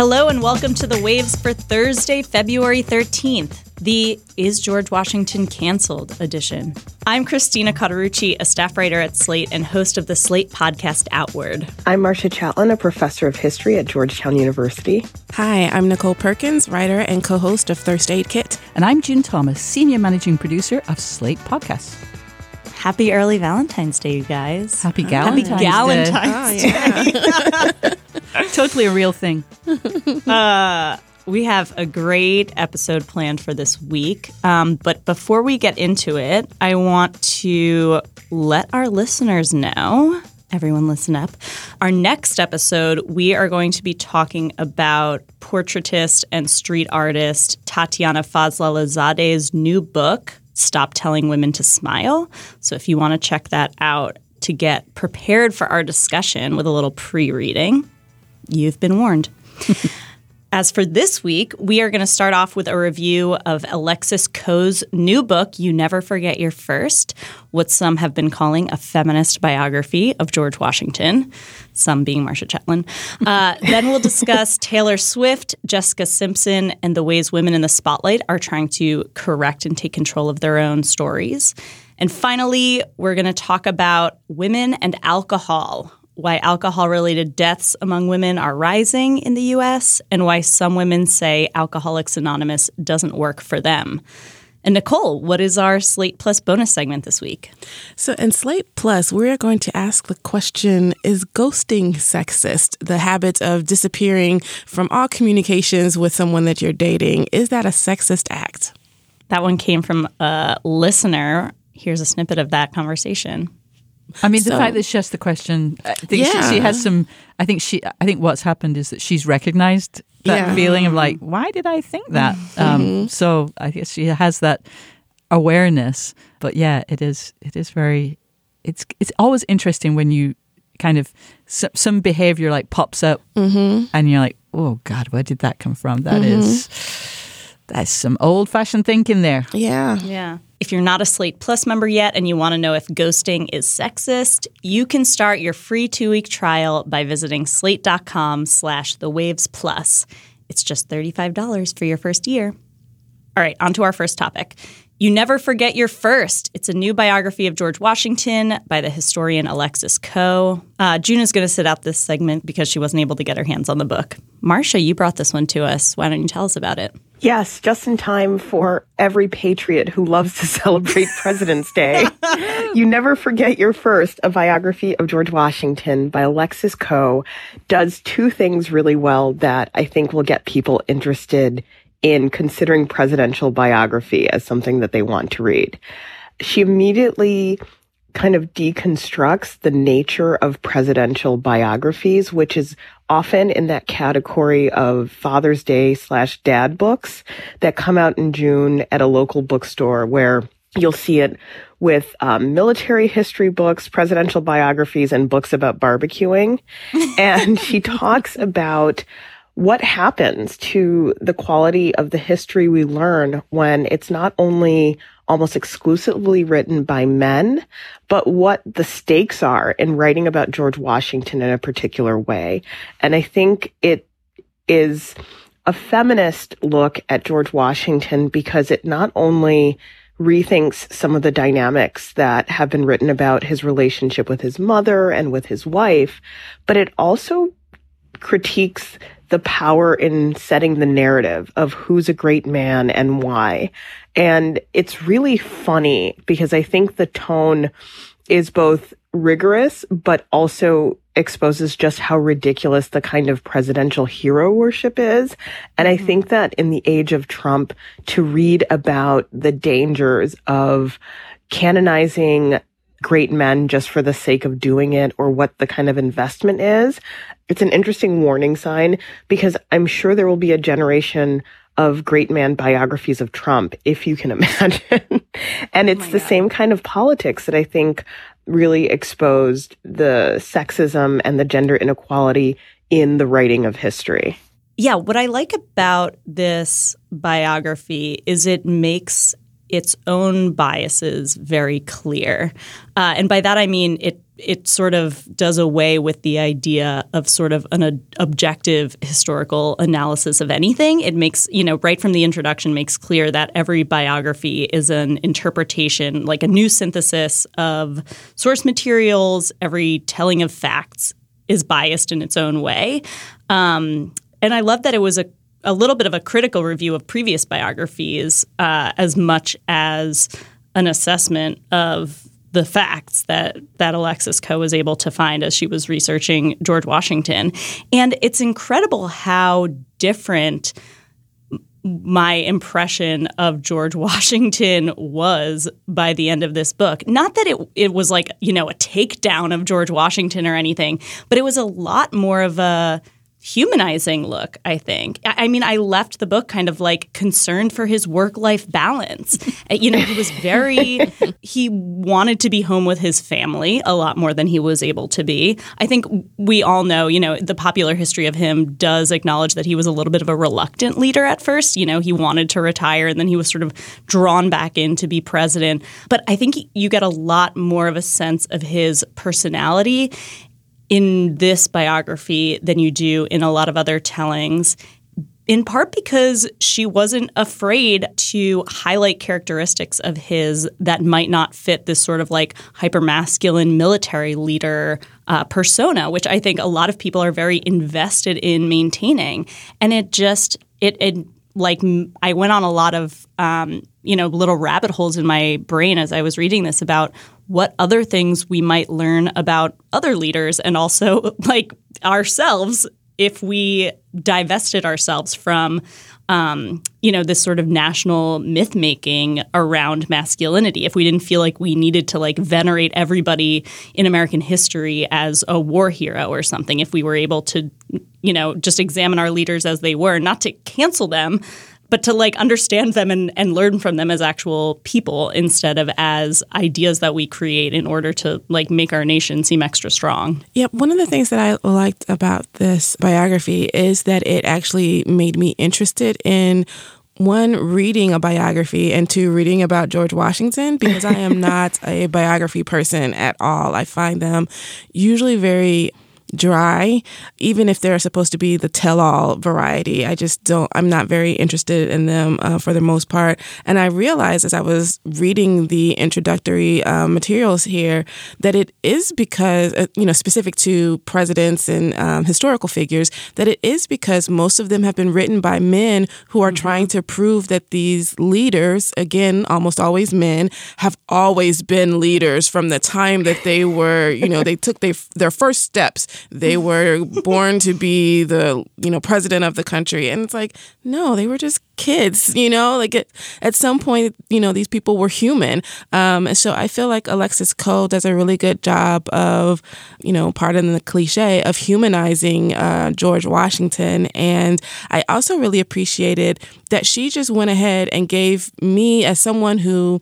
Hello and welcome to the Waves for Thursday, February 13th, the Is George Washington Cancelled edition. I'm Christina Cauterucci, a staff writer at Slate and host of the Slate podcast Outward. I'm Marcia Chatelain, a professor of history at Georgetown University. Hi, I'm Nichole Perkins, writer and co host of First Aid Kit. And I'm June Thomas, senior managing producer of Slate Podcasts. Happy early Valentine's Day, you guys. Happy Galentine's Happy Galentine's Day. Oh, yeah. totally a real thing. uh, we have a great episode planned for this week. Um, but before we get into it, I want to let our listeners know everyone listen up. Our next episode, we are going to be talking about portraitist and street artist Tatyana Fazlalizadeh's new book, Stop Telling Women to Smile. So if you want to check that out to get prepared for our discussion with a little pre reading, you've been warned. As for this week, we are going to start off with a review of Alexis Coe's new book, You Never Forget Your First, what some have been calling a feminist biography of George Washington, some being Marcia Chatelain. Uh, then we'll discuss Taylor Swift, Jessica Simpson, and the ways women in the spotlight are trying to correct and take control of their own stories. And finally, we're going to talk about women and alcohol, why alcohol related deaths among women are rising in the US, and why some women say Alcoholics Anonymous doesn't work for them. And Nichole, what is our Slate Plus bonus segment this week? So, in Slate Plus, we're going to ask the question Is ghosting sexist? The habit of disappearing from all communications with someone that you're dating. Is that a sexist act? That one came from a listener. Here's a snippet of that conversation. I mean, so, the fact that she asked the question, I think yeah. she, she, has some. I think she. I think what's happened is that she's recognized that yeah. feeling of like, why did I think that? Mm-hmm. Um, so I guess she has that awareness. But yeah, it is. It is very. It's it's always interesting when you kind of some, some behavior like pops up, mm-hmm. and you're like, oh God, where did that come from? That mm-hmm. is that's some old fashioned thinking there. Yeah. Yeah. If you're not a Slate Plus member yet and you want to know if ghosting is sexist, you can start your free two-week trial by visiting slate.com slash the waves plus. It's just $35 for your first year. All right, on to our first topic. You Never Forget Your First. It's a new biography of George Washington by the historian Alexis Coe. Uh, June is going to sit out this segment because she wasn't able to get her hands on the book. Marcia, you brought this one to us. Why don't you tell us about it? Yes, just in time for every patriot who loves to celebrate President's Day. you Never Forget Your First, a biography of George Washington by Alexis Coe, does two things really well that I think will get people interested in considering presidential biography as something that they want to read. She immediately kind of deconstructs the nature of presidential biographies, which is often in that category of Father's Day slash dad books that come out in June at a local bookstore where you'll see it with um, military history books, presidential biographies, and books about barbecuing. and she talks about what happens to the quality of the history we learn when it's not only almost exclusively written by men, but what the stakes are in writing about George Washington in a particular way. And I think it is a feminist look at George Washington because it not only rethinks some of the dynamics that have been written about his relationship with his mother and with his wife, but it also critiques the power in setting the narrative of who's a great man and why. And it's really funny because I think the tone is both rigorous, but also exposes just how ridiculous the kind of presidential hero worship is. And I mm-hmm. think that in the age of Trump, to read about the dangers of canonizing great men just for the sake of doing it or what the kind of investment is. It's an interesting warning sign because I'm sure there will be a generation of great man biographies of Trump, if you can imagine. and it's oh the God. same kind of politics that I think really exposed the sexism and the gender inequality in the writing of history. Yeah, what I like about this biography is it makes its own biases very clear. Uh, and by that I mean it it sort of does away with the idea of sort of an a, objective historical analysis of anything. It makes, you know, right from the introduction makes clear that every biography is an interpretation, like a new synthesis of source materials, every telling of facts is biased in its own way. Um, and I love that it was a a little bit of a critical review of previous biographies uh, as much as an assessment of the facts that that Alexis Coe was able to find as she was researching George Washington. And it's incredible how different my impression of George Washington was by the end of this book. Not that it it was like, you know, a takedown of George Washington or anything, but it was a lot more of a humanizing look, I think. I mean, I left the book kind of like concerned for his work life balance. Uh, you know, he was very, he wanted to be home with his family a lot more than he was able to be. I think we all know, you know, the popular history of him does acknowledge that he was a little bit of a reluctant leader at first. You know, he wanted to retire and then he was sort of drawn back in to be president. But I think you get a lot more of a sense of his personality in this biography than you do in a lot of other tellings in part because she wasn't afraid to highlight characteristics of his that might not fit this sort of like hypermasculine military leader uh, persona, which I think a lot of people are very invested in maintaining. And it just it, it like I went on a lot of um, you know little rabbit holes in my brain as I was reading this about what other things we might learn about other leaders and also like ourselves if we divested ourselves from um, you know this sort of national myth making around masculinity. If we didn't feel like we needed to like venerate everybody in american history as a war hero or something if we were able to you know just examine our leaders as they were not to cancel them but to like understand them and, and learn from them as actual people instead of as ideas that we create in order to like make our nation seem extra strong. Yeah, one of the things that I liked about this biography is that it actually made me interested in one reading a biography and two reading about George Washington because I am not a biography person at all. I find them usually very dry, even if they're supposed to be the tell all variety. I just don't, I'm not very interested in them uh, for the most part. And I realized as I was reading the introductory uh, materials here that it is because, uh, you know, specific to presidents and um, historical figures, that it is because most of them have been written by men who are mm-hmm. trying to prove that these leaders, again, almost always men, have always been leaders from the time that they were, you know, they took they, their first steps they were born to be the you know president of the country. And it's like no they were just kids you know? Like at, at some point you know these people were human. Um, and so i feel like alexis coe does a really good job of you know pardon the cliche of humanizing uh, george washington. And i also really appreciated that she just went ahead and gave me as someone who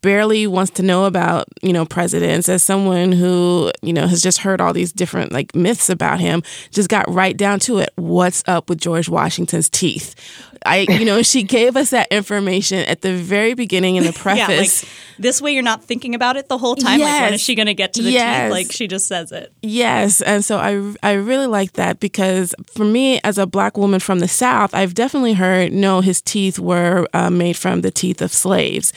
barely wants to know about, you know, presidents as someone who, you know, has just heard all these different like myths about him, just got right down to it. What's up with George Washington's teeth? I, you know, she gave us that information at the very beginning in the preface. yeah, like, this way you're not thinking about it the whole time. Yes. Like, when is she going to get to the yes. teeth? Like, she just says it. Yes. And so I, I really like that because for me, as a black woman from the South, I've definitely heard, no, his teeth were uh, made from the teeth of slaves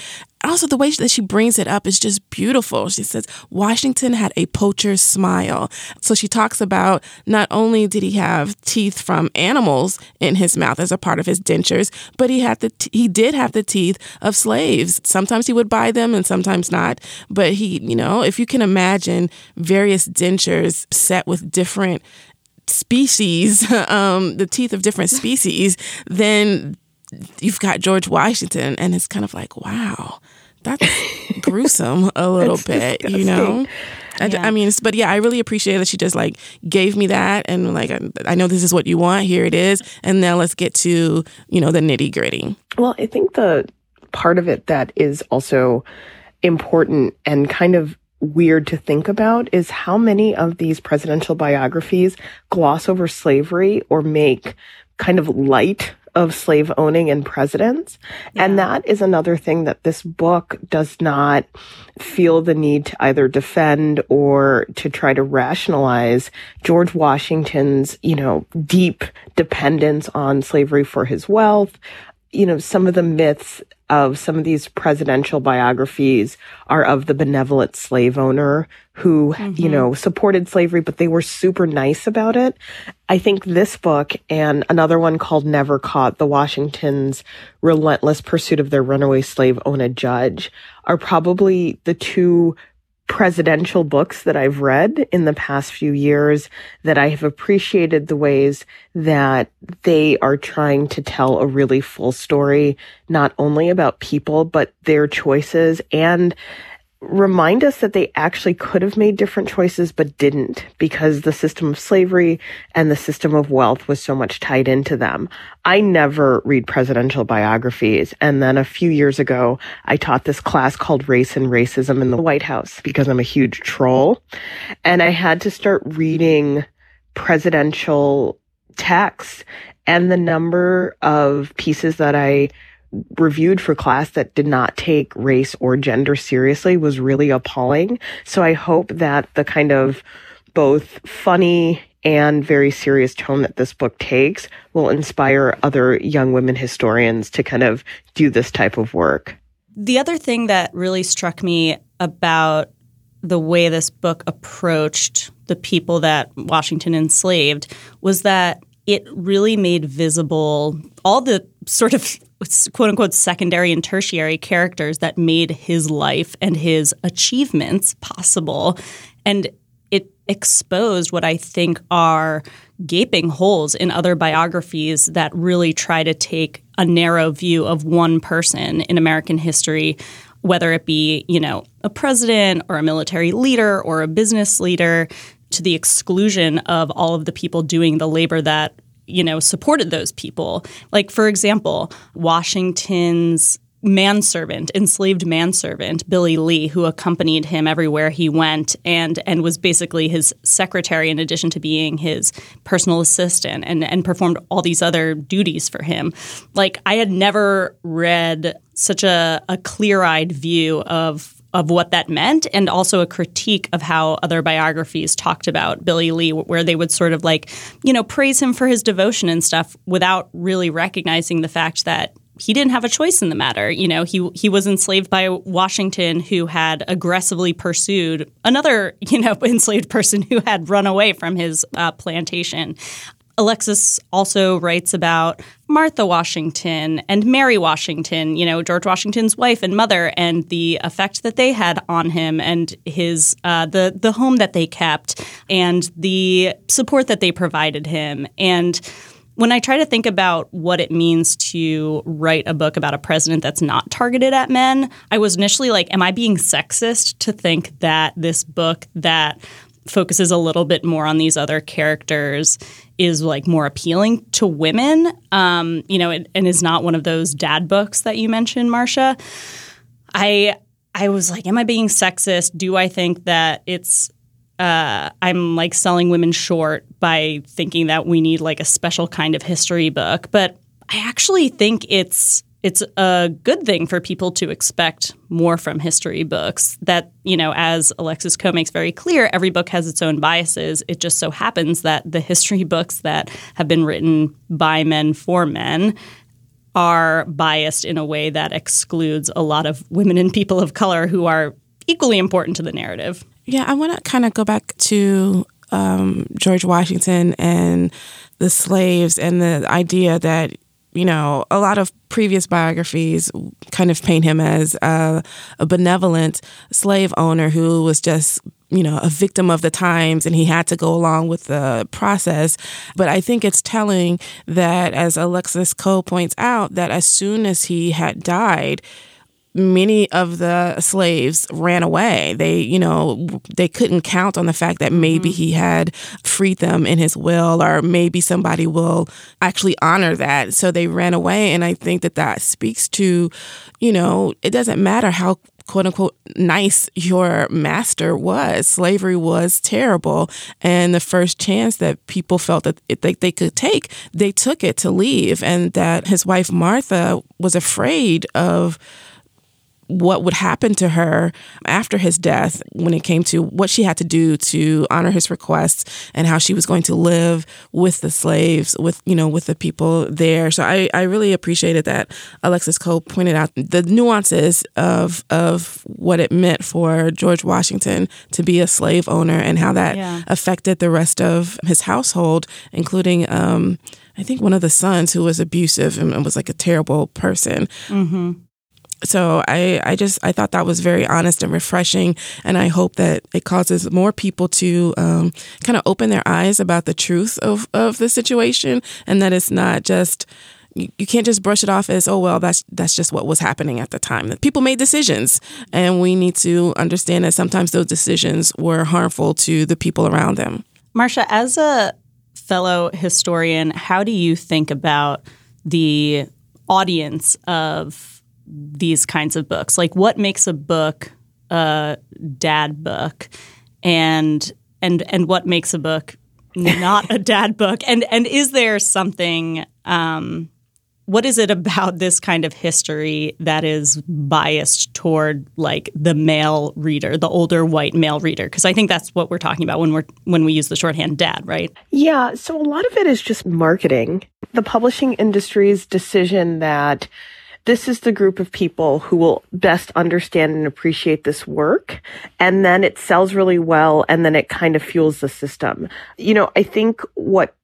also the way that she brings it up is just beautiful. She says Washington had a poacher's smile. So she talks about not only did he have teeth from animals in his mouth as a part of his dentures, but he had the t- he did have the teeth of slaves. Sometimes he would buy them and sometimes not. But he, you know, if you can imagine various dentures set with different species, um, the teeth of different species, then you've got George Washington, and it's kind of like, wow, that's gruesome a little bit, disgusting. you know? Yeah. I, mean, but yeah, I really appreciate that she just like gave me that and like, I know this is what you want. Here it is. And now let's get to, you know, the nitty gritty. Well, I think the part of it that is also important and kind of weird to think about is how many of these presidential biographies gloss over slavery or make kind of light of slave owning and presidents. Yeah. And that is another thing that this book does not feel the need to either defend or to try to rationalize George Washington's, you know, deep dependence on slavery for his wealth, you know, some of the myths of some of these presidential biographies are of the benevolent slave owner who, mm-hmm. you know, supported slavery, but they were super nice about it. I think this book and another one called Never Caught, The Washingtons' Relentless Pursuit of Their Runaway Slave Ona Judge are probably the two presidential books that I've read in the past few years that I have appreciated the ways that they are trying to tell a really full story, not only about people, but their choices and remind us that they actually could have made different choices but didn't because the system of slavery and the system of wealth was so much tied into them. I never read presidential biographies. And then a few years ago, I taught this class called Race and Racism in the White House because I'm a huge troll. And I had to start reading presidential texts and the number of pieces that I reviewed for class that did not take race or gender seriously was really appalling. So I hope that the kind of both funny and very serious tone that this book takes will inspire other young women historians to kind of do this type of work. The other thing that really struck me about the way this book approached the people that Washington enslaved was that it really made visible all the sort of quote unquote secondary and tertiary characters that made his life and his achievements possible. And it exposed what I think are gaping holes in other biographies that really try to take a narrow view of one person in American history, whether it be, you know, a president or a military leader or a business leader, to the exclusion of all of the people doing the labor that you know, supported those people. Like, for example, Washington's manservant, enslaved manservant, Billy Lee, who accompanied him everywhere he went and and was basically his secretary in addition to being his personal assistant and, and performed all these other duties for him. Like I had never read such a, a clear-eyed view of of what that meant and also a critique of how other biographies talked about Billy Lee where they would sort of like, you know, praise him for his devotion and stuff without really recognizing the fact that he didn't have a choice in the matter. You know, he he was enslaved by Washington, who had aggressively pursued another, you know, enslaved person who had run away from his uh, plantation. Alexis also writes about Martha Washington and Mary Washington, you know, George Washington's wife and mother, and the effect that they had on him and his uh, the the home that they kept and the support that they provided him. And when I try to think about what it means to write a book about a president that's not targeted at men, I was initially like, am I being sexist to think that this book that focuses a little bit more on these other characters is like more appealing to women, um, you know, and, and is not one of those dad books that you mentioned, Marcia. I I was like, am I being sexist? Do I think that it's uh, I'm like selling women short by thinking that we need like a special kind of history book? But I actually think it's it's a good thing for people to expect more from history books. That, you know, as Alexis Coe makes very clear, every book has its own biases. It just so happens that the history books that have been written by men for men are biased in a way that excludes a lot of women and people of color who are equally important to the narrative. Yeah, I want to kind of go back to um, George Washington and the slaves and the idea that you know, a lot of previous biographies kind of paint him as a, a, benevolent slave owner who was just, you know, a victim of the times and he had to go along with the process. But I think it's telling that, as Alexis Coe points out, that as soon as he had died, many of the slaves ran away. They, you know, they couldn't count on the fact that maybe mm-hmm. he had freed them in his will, or maybe somebody will actually honor that. So they ran away. And I think that that speaks to, you know, it doesn't matter how quote unquote nice your master was. Slavery was terrible. And the first chance that people felt that they, they could take, they took it to leave. And that his wife, Martha, was afraid of what would happen to her after his death when it came to what she had to do to honor his requests and how she was going to live with the slaves with you know with the people there so i, I really appreciated that alexis coe pointed out the nuances of of what it meant for george washington to be a slave owner and how that yeah. affected the rest of his household including um, I think one of the sons who was abusive and was like a terrible person. Mm-hmm so I, I just I thought that was very honest and refreshing, and I hope that it causes more people to um, kind of open their eyes about the truth of of the situation, and that it's not just you, you can't just brush it off as oh well that's that's just what was happening at the time. That people made decisions, and we need to understand that sometimes those decisions were harmful to the people around them. Marcia, as a fellow historian, how do you think about the audience of these kinds of books? Like, what makes a book a dad book, and and and what makes a book not a dad book? And and is there something? Um, what is it about this kind of history that is biased toward like the male reader, the older white male reader? Because I think that's what we're talking about when we're when we use the shorthand dad, right? Yeah. So a lot of it is just marketing. The publishing industry's decision that this is the group of people who will best understand and appreciate this work. And then it sells really well and then it kind of fuels the system. You know, I think what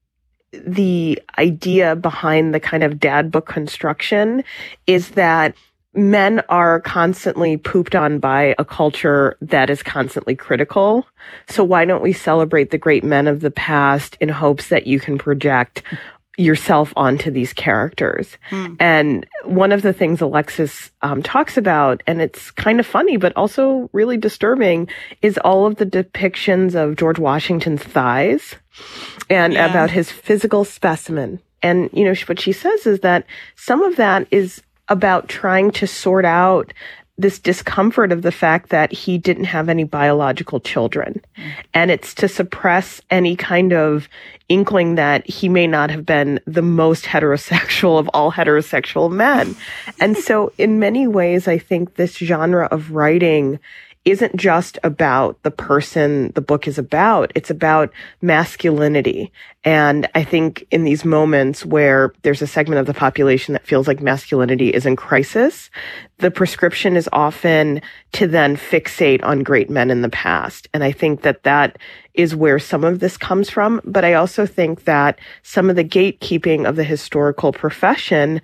the idea behind the kind of dad book construction is that men are constantly pooped on by a culture that is constantly critical. So why don't we celebrate the great men of the past in hopes that you can project yourself onto these characters. Mm. And one of the things Alexis um, talks about, and it's kind of funny, but also really disturbing, is all of the depictions of George Washington's thighs and yeah. about his physical specimen. And, you know, what she says is that some of that is about trying to sort out this discomfort of the fact that he didn't have any biological children. And it's to suppress any kind of inkling that he may not have been the most heterosexual of all heterosexual men. and so in many ways, I think this genre of writing isn't just about the person the book is about. It's about masculinity. And I think in these moments where there's a segment of the population that feels like masculinity is in crisis, the prescription is often to then fixate on great men in the past. And I think that that is where some of this comes from. But I also think that some of the gatekeeping of the historical profession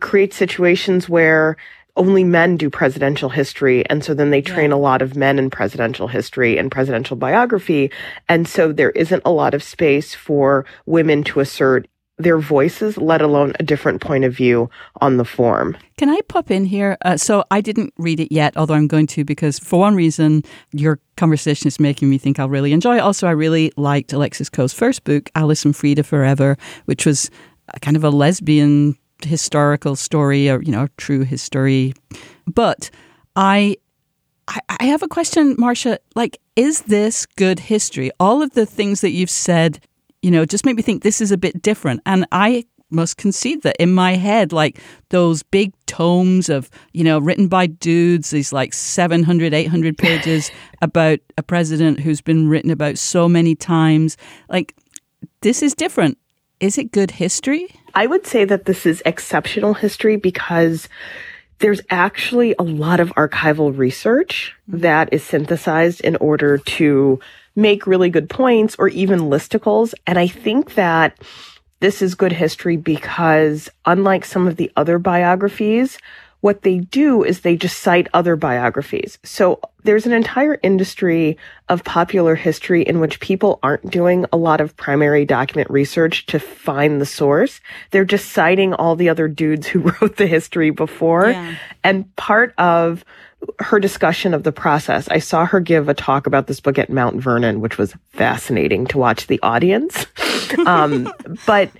creates situations where only men do presidential history. And so then they train yeah. a lot of men in presidential history and presidential biography. And so there isn't a lot of space for women to assert their voices, let alone a different point of view on the form. Can I pop in here? Uh, so I didn't read it yet, although I'm going to, because for one reason, your conversation is making me think I'll really enjoy it. Also, I really liked Alexis Coe's first book, Alice and Frida Forever, which was kind of a lesbian historical story or you know true history. But I, I i have a question marcia like is this good history? All of the things that you've said you know just make me think this is a bit different. And i must concede that in my head like those big tomes of you know written by dudes these like 700 800 pages about a president who's been written about so many times like this is different. Is it good history I would say that this is exceptional history because there's actually a lot of archival research mm-hmm. that is synthesized in order to make really good points or even listicles. And I think that this is good history because unlike some of the other biographies, what they do is they just cite other biographies. So there's an entire industry of popular history in which people aren't doing a lot of primary document research to find the source. They're just citing all the other dudes who wrote the history before. Yeah. And part of her discussion of the process, I saw her give a talk about this book at Mount Vernon, which was fascinating to watch the audience. um, but,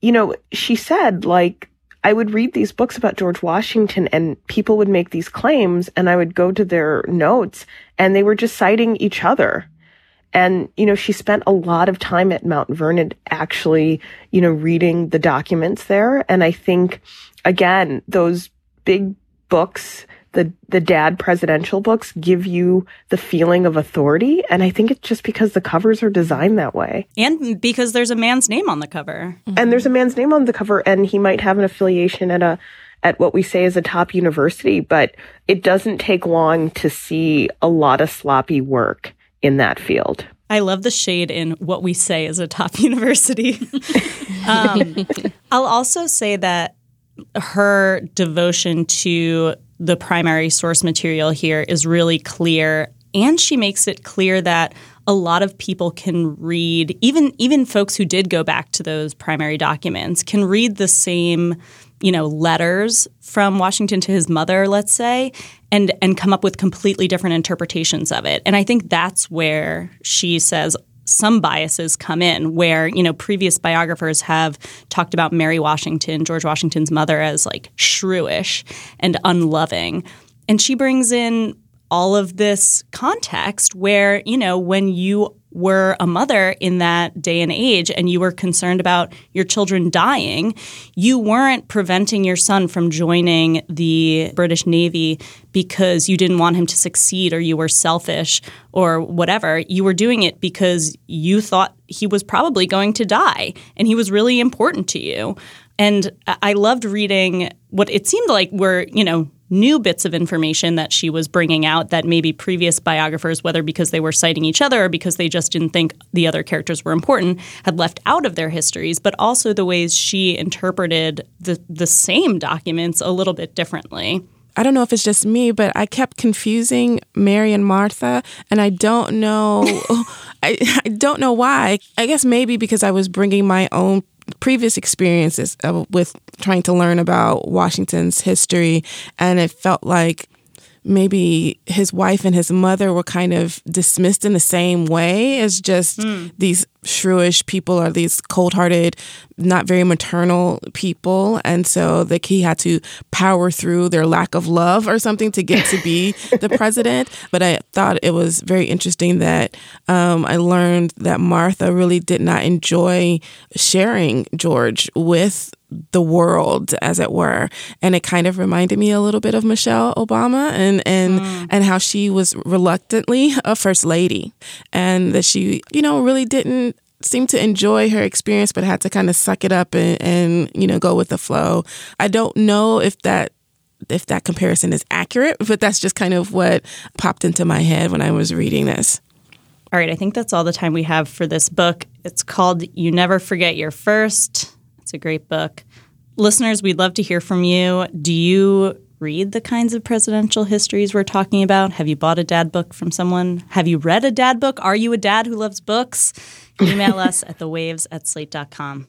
you know, she said, like, I would read these books about George Washington and people would make these claims and I would go to their notes and they were just citing each other. And, you know, she spent a lot of time at Mount Vernon actually, you know, reading the documents there. And I think, again, those big books the the dad presidential books give you the feeling of authority and i think it's just because the covers are designed that way and because there's a man's name on the cover mm-hmm. and there's a man's name on the cover and he might have an affiliation at a at what we say is a top university but it doesn't take long to see a lot of sloppy work in that field I love the shade in what we say is a top university. um, I'll also say that her devotion to the primary source material here is really clear. And she makes it clear that a lot of people can read even even folks who did go back to those primary documents can read the same you know letters from Washington to his mother let's say and and come up with completely different interpretations of it. And i think that's where she says some biases come in where you know previous biographers have talked about Mary Washington, George Washington's mother, as like shrewish and unloving, and she brings in all of this context where you know when you were a mother in that day and age and you were concerned about your children dying, you weren't preventing your son from joining the British Navy because you didn't want him to succeed or you were selfish or whatever. You were doing it because you thought he was probably going to die and he was really important to you. And I loved reading what it seemed like were, you know, new bits of information that she was bringing out that maybe previous biographers, whether because they were citing each other or because they just didn't think the other characters were important, had left out of their histories, but also the ways she interpreted the, the same documents a little bit differently. I don't know if it's just me, but I kept confusing Mary and Martha, and I don't know, I, I don't know why. I guess maybe because I was bringing my own previous experiences with trying to learn about Washington's history, and it felt like maybe his wife and his mother were kind of dismissed in the same way as just mm. these shrewish people or these cold-hearted not very maternal people and so that he had to power through their lack of love or something to get to be the president but i thought it was very interesting that um, i learned that martha really did not enjoy sharing george with the world, as it were. And it kind of reminded me a little bit of Michelle Obama and and mm. and how she was reluctantly a first lady, and that she, you know, really didn't seem to enjoy her experience, but had to kind of suck it up and, and you know go with the flow. I don't know if that if that comparison is accurate, but that's just kind of what popped into my head when I was reading this. All right, I think that's all the time we have for this book. It's called You Never Forget Your First. It's a great book. Listeners, we'd love to hear from you. Do you read the kinds of presidential histories we're talking about? Have you bought a dad book from someone? Have you read a dad book? Are you a dad who loves books? Email us at thewaves at slate.com.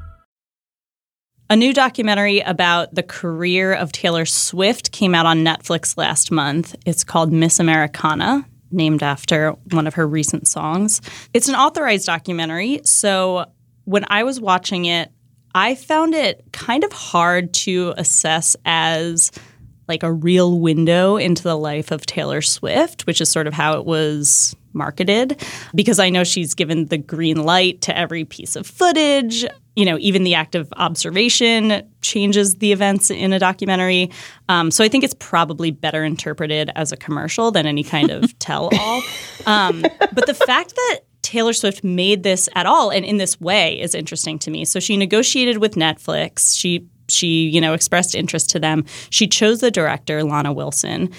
A new documentary about the career of Taylor Swift came out on Netflix last month. It's called Miss Americana, named after one of her recent songs. It's an authorized documentary, so when I was watching it, I found it kind of hard to assess as like a real window into the life of Taylor Swift, which is sort of how it was marketed because I know she's given the green light to every piece of footage. You know, even the act of observation changes the events in a documentary. Um, so I think it's probably better interpreted as a commercial than any kind of tell all. Um, but the fact that Taylor Swift made this at all and in this way is interesting to me. So she negotiated with Netflix. She she, you know, expressed interest to them. She chose the director, Lana Wilson.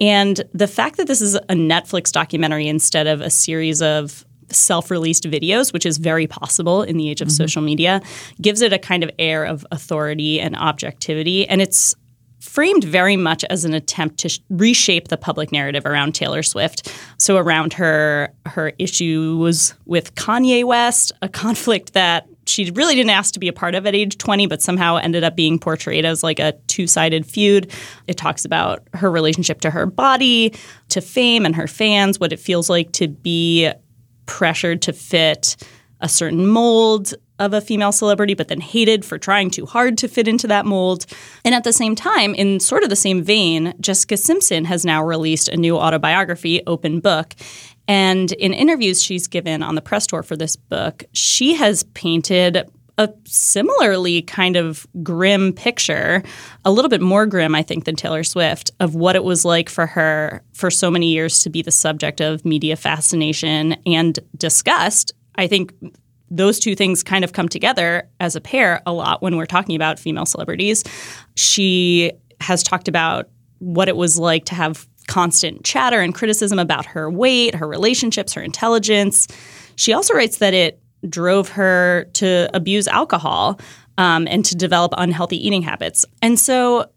And the fact that this is a Netflix documentary instead of a series of self-released videos, which is very possible in the age of mm-hmm. social media, gives it a kind of air of authority and objectivity. And it's framed very much as an attempt to sh- reshape the public narrative around Taylor Swift. So around her her issues with Kanye West, a conflict that she really didn't ask to be a part of at age 20, but somehow ended up being portrayed as like a two sided feud. It talks about her relationship to her body, to fame and her fans, what it feels like to be pressured to fit a certain mold of a female celebrity, but then hated for trying too hard to fit into that mold. And at the same time, in sort of the same vein, Jessica Simpson has now released a new autobiography, Open Book. And in interviews she's given on the press tour for this book, she has painted a similarly kind of grim picture, a little bit more grim, I think, than Taylor Swift, of what it was like for her for so many years to be the subject of media fascination and disgust. I think those two things kind of come together as a pair a lot when we're talking about female celebrities. She has talked about what it was like to have constant chatter and criticism about her weight, her relationships, her intelligence. She also writes that it drove her to abuse alcohol um, and to develop unhealthy eating habits. And so,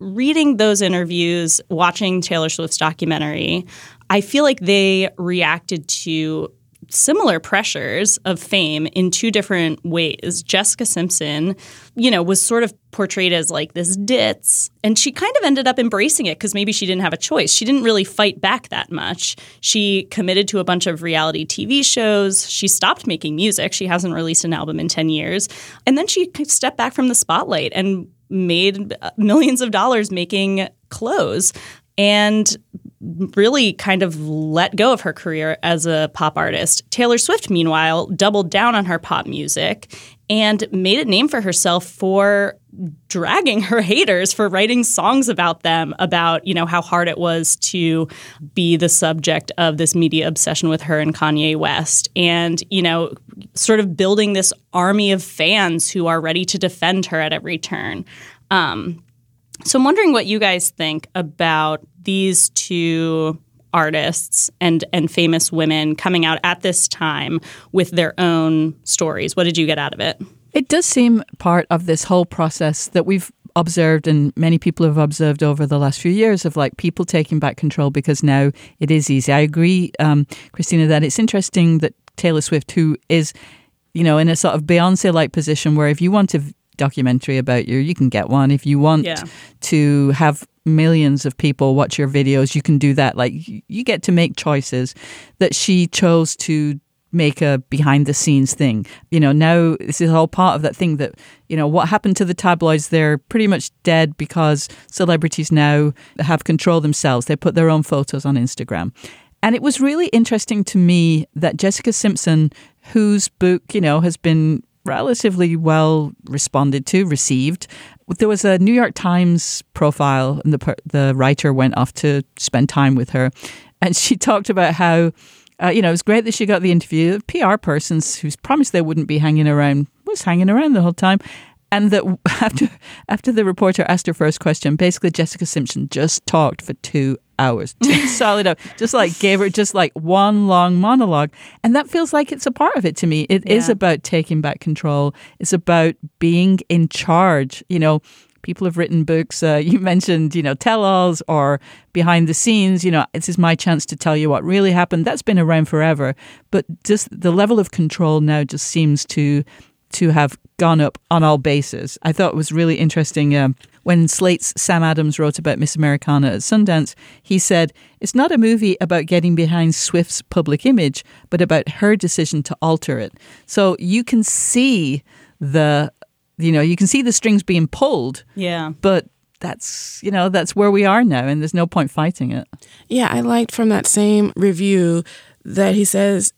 reading those interviews, watching Taylor Swift's documentary, I feel like they reacted to similar pressures of fame in two different ways. Jessica Simpson, you know, was sort of portrayed as like this ditz, and she kind of ended up embracing it because maybe she didn't have a choice. She didn't really fight back that much. She committed to a bunch of reality TV shows. She stopped making music. She hasn't released an album in 10 years. And then she stepped back from the spotlight and made uh, millions of dollars making clothes. And really kind of let go of her career as a pop artist. Taylor Swift, meanwhile, doubled down on her pop music and made a name for herself for dragging her haters for writing songs about them about you know how hard it was to be the subject of this media obsession with her and Kanye West and you know sort of building this army of fans who are ready to defend her at every turn um, so I'm wondering what you guys think about these two artists and and famous women coming out at this time with their own stories. What did you get out of it? It does seem part of this whole process that we've observed and many people have observed over the last few years of like people taking back control because now it is easy. I agree, um, Christina, that it's interesting that Taylor Swift, who is, you know, in a sort of Beyonce like position where if you want to documentary about you, you can get one. If you want yeah. to have millions of people watch your videos, you can do that. Like you get to make choices that she chose to make a behind the scenes thing. You know, now this is all part of that thing that, you know, what happened to the tabloids, they're pretty much dead because celebrities now have control themselves. They put their own photos on Instagram. And it was really interesting to me that Jessica Simpson, whose book, you know, has been relatively well responded to, received. There was a New York Times profile, and the the writer went off to spend time with her, and she talked about how. Uh, you know, it was great that she got the interview. The PR persons who's promised they wouldn't be hanging around was hanging around the whole time and that after after the reporter asked her first question, basically Jessica Simpson just talked for two hours, two solid hours, just like gave her just like one long monologue, and that feels like it's a part of it to me. It yeah. is about taking back control. It's about being in charge. You know, people have written books. Uh, you mentioned, you know, tell-alls or behind the scenes. You know, this is my chance to tell you what really happened. That's been around forever, but just the level of control now just seems to to have gone up on all bases. I thought it was really interesting. Um, when Slate's Sam Adams wrote about Miss Americana at Sundance, he said, It's not a movie about getting behind Swift's public image, but about her decision to alter it. So you can see the, you know, you can see the strings being pulled. Yeah. But that's you know that's where we are now and there's no point fighting it yeah i liked from that same review that he says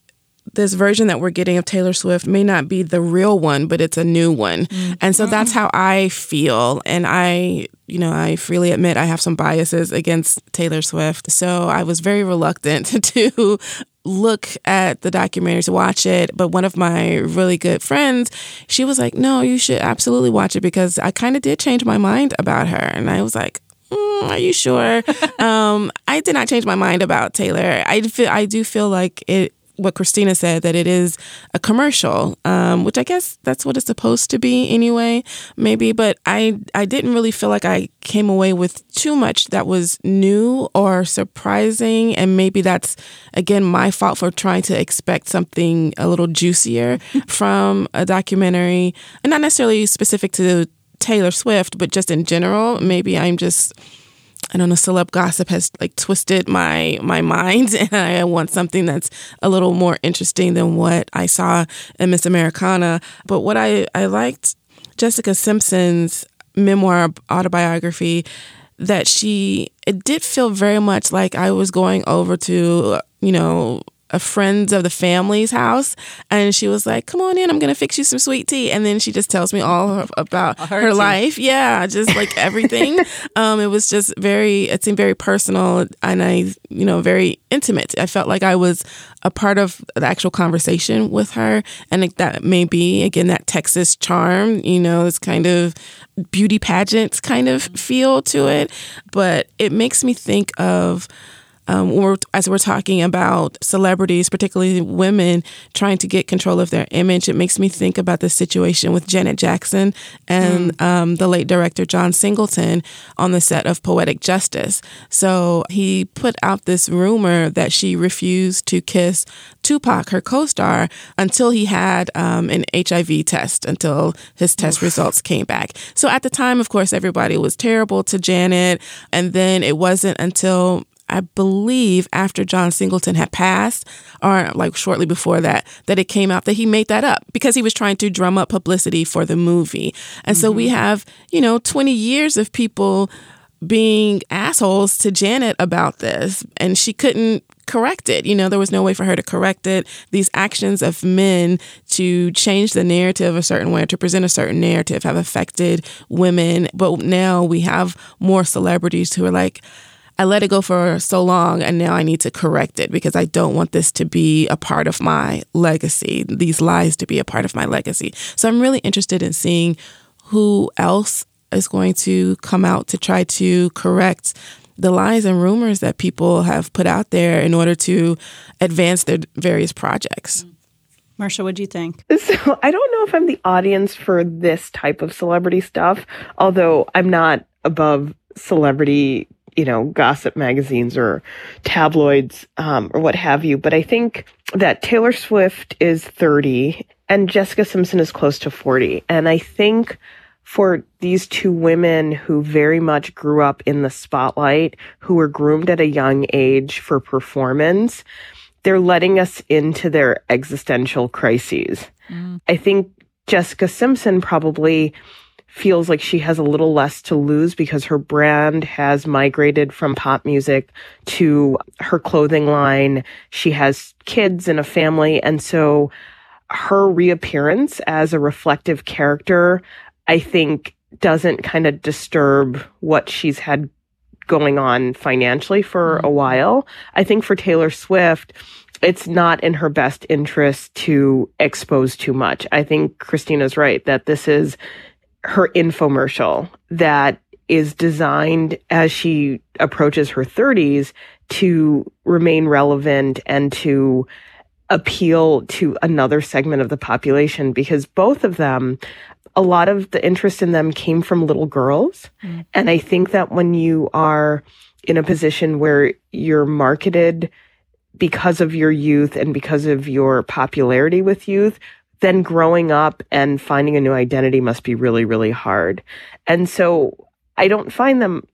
this version that we're getting of Taylor Swift may not be the real one, but it's a new one. Mm-hmm. And so that's how I feel. And I, you know, I freely admit I have some biases against Taylor Swift. So I was very reluctant to look at the documentary to watch it but one of my really good friends she was like no you should absolutely watch it because i kind of did change my mind about her and i was like mm, are you sure um, i did not change my mind about taylor i feel i do feel like it what Christina said that it is a commercial, um, which I guess that's what it's supposed to be anyway, maybe. But I I didn't really feel like I came away with too much that was new or surprising, and maybe that's again my fault for trying to expect something a little juicier from a documentary, and not necessarily specific to Taylor Swift, but just in general. Maybe I'm just I don't know, celeb gossip has like twisted my my mind, and I want something that's a little more interesting than what I saw in Miss Americana. But what I I liked Jessica Simpson's memoir autobiography that she it did feel very much like I was going over to you know a friends of the family's house and she was like come on in i'm gonna fix you some sweet tea. And then she just tells me all about her, her life. Yeah just like everything. Um, it was just very it seemed very personal and i you know very intimate. I felt like i was a part of the actual conversation with her and that may be again that texas charm you know this kind of beauty pageant kind of feel to it. But it makes me think of um, we're, as we're talking about celebrities, particularly women, trying to get control of their image, it makes me think about the situation with Janet Jackson and mm. um, the late director John Singleton on the set of Poetic Justice. So he put out this rumor that she refused to kiss Tupac, her co star, until he had um, an HIV test, until his test Oof. results came back. So at the time, of course, everybody was terrible to Janet. And then it wasn't until I believe after John Singleton had passed, or like shortly before that, that it came out that he made that up because he was trying to drum up publicity for the movie. And mm-hmm. so we mm-hmm. have, you know, 20 years of people being assholes to Janet about this, and she couldn't correct it. You know, there was no way for her to correct it. These actions of men to change the narrative a certain way or to present a certain narrative have affected women. But now we have more celebrities who are like, I let it go for so long and now I need to correct it because I don't want this to be a part of my legacy, these lies to be a part of my legacy. So I'm really interested in seeing who else is going to come out to try to correct the lies and rumors that people have put out there in order to advance their various projects. Marcia, what do you think? So I don't know if I'm the audience for this type of celebrity stuff, although I'm not above celebrity you know, gossip magazines or tabloids um, or what have you. But I think that Taylor Swift is 30 and Jessica Simpson is close to 40. And I think for these two women who very much grew up in the spotlight, who were groomed at a young age for performance, they're letting us into their existential crises. Mm. I think Jessica Simpson probably feels like she has a little less to lose because her brand has migrated from pop music to her clothing line. She has kids and a family. And so her reappearance as a reflective character, I think doesn't kind of disturb what she's had going on financially for mm-hmm. a while. I think for Taylor Swift, it's not in her best interest to expose too much. I think Christina's right that this is her infomercial that is designed as she approaches her 30s to remain relevant and to appeal to another segment of the population because both of them a lot of the interest in them came from little girls mm. and i think that when you are in a position where you're marketed because of your youth and because of your popularity with youth then growing up and finding a new identity must be really, really hard. And so I don't find them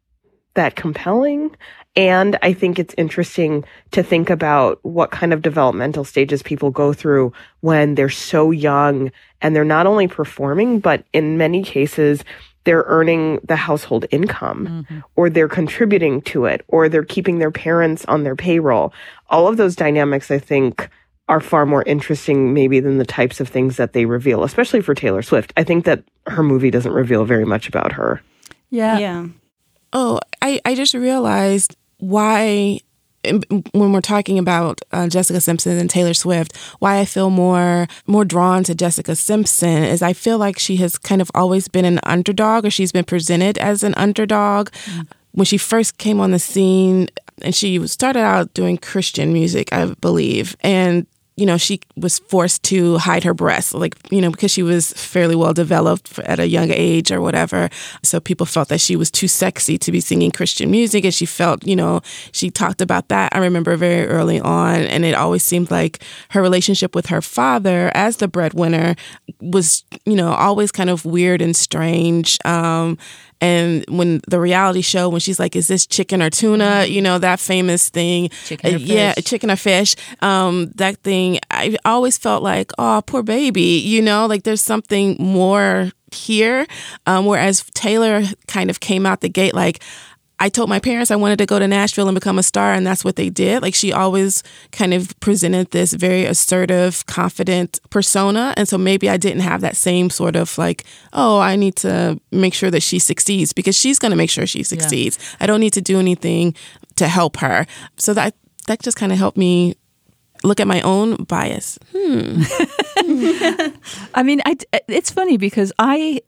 that compelling. And I think it's interesting to think about what kind of developmental stages people go through when they're so young and they're not only performing, but in many cases, they're earning the household income mm-hmm. or they're contributing to it or they're keeping their parents on their payroll. All of those dynamics, I think, are far more interesting maybe than the types of things that they reveal, especially for Taylor Swift. I think that her movie doesn't reveal very much about her. Yeah. Yeah. Oh, I, I just realized why when we're talking about uh, Jessica Simpson and Taylor Swift, why I feel more more drawn to Jessica Simpson is I feel like she has kind of always been an underdog, or she's been presented as an underdog. Mm-hmm. When she first came on the scene, and she started out doing Christian music, I believe, and you know, she was forced to hide her breasts, like, you know, because she was fairly well developed at a young age or whatever. So people felt that she was too sexy to be singing Christian music. And she felt, you know, she talked about that, I remember very early on. And it always seemed like her relationship with her father as the breadwinner was, you know, always kind of weird and strange. Um, and when the reality show, when she's like, "Is this chicken or tuna?" Mm-hmm. You know that famous thing. Chicken or uh, yeah, chicken or fish. Um, that thing. I always felt like, oh, poor baby. You know, like there's something more here. Um, whereas Taylor kind of came out the gate like, I told my parents I wanted to go to Nashville and become a star, and that's what they did. Like she always kind of presented this very assertive, confident persona. And so maybe I didn't have that same sort of like, oh, I need to make sure that she succeeds because she's going to make sure she succeeds. Yeah. I don't need to do anything to help her. So that that just kind of helped me look at my own bias. Hmm. I mean, I, it's funny because I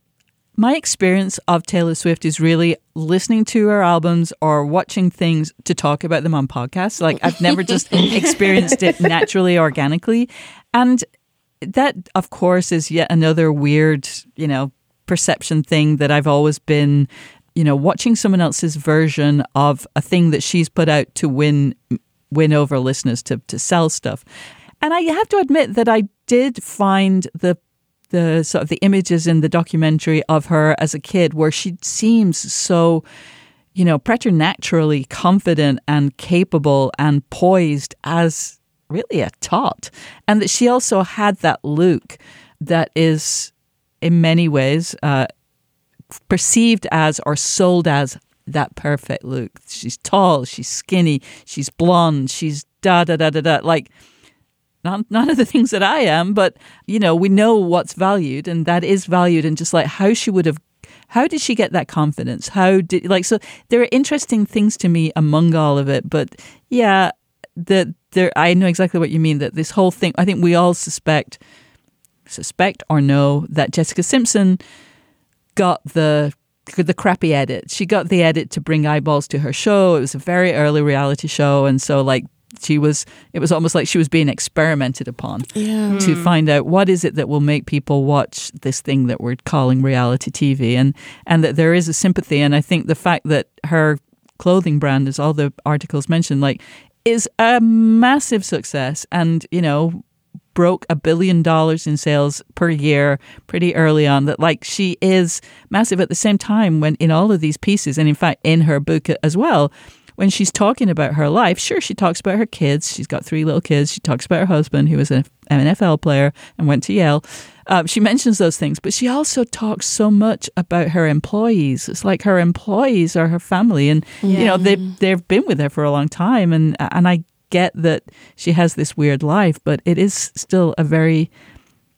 my experience of Taylor Swift is really listening to her albums or watching things to talk about them on podcasts. Like I've never just experienced it naturally, organically. And that, of course, is yet another weird, you know, perception thing that I've always been, you know, watching someone else's version of a thing that she's put out to win win over listeners to to sell stuff. And I have to admit that I did find the the sort of the images in the documentary of her as a kid where she seems so you know preternaturally confident and capable and poised as really a tot. And that she also had that look that is in many ways uh, perceived as or sold as that perfect look. She's tall she's skinny she's blonde she's da da da da da. Like not none of the things that I am, but you know, we know what's valued, and that is valued, and just like how she would have. How did she get that confidence? How did like so? There are interesting things to me among all of it, but yeah, that there I know exactly what you mean. That this whole thing, I think we all suspect, suspect or know that Jessica Simpson got the the crappy edit. She got the edit to bring eyeballs to her show. It was a very early reality show, and so like she was it was almost like she was being experimented upon yeah. to mm. find out what is it that will make people watch this thing that we're calling reality TV and and that there is a sympathy and I think the fact that her clothing brand as all the articles mentioned like is a massive success and you know broke a billion dollars in sales per year pretty early on that like she is massive at the same time when in all of these pieces and in fact in her book as well when she's talking about her life, sure, she talks about her kids. She's got three little kids. She talks about her husband, who was an NFL player and went to Yale. Um, she mentions those things, but she also talks so much about her employees. It's like her employees are her family, and yeah. you know they they've been with her for a long time. And and I get that she has this weird life, but it is still a very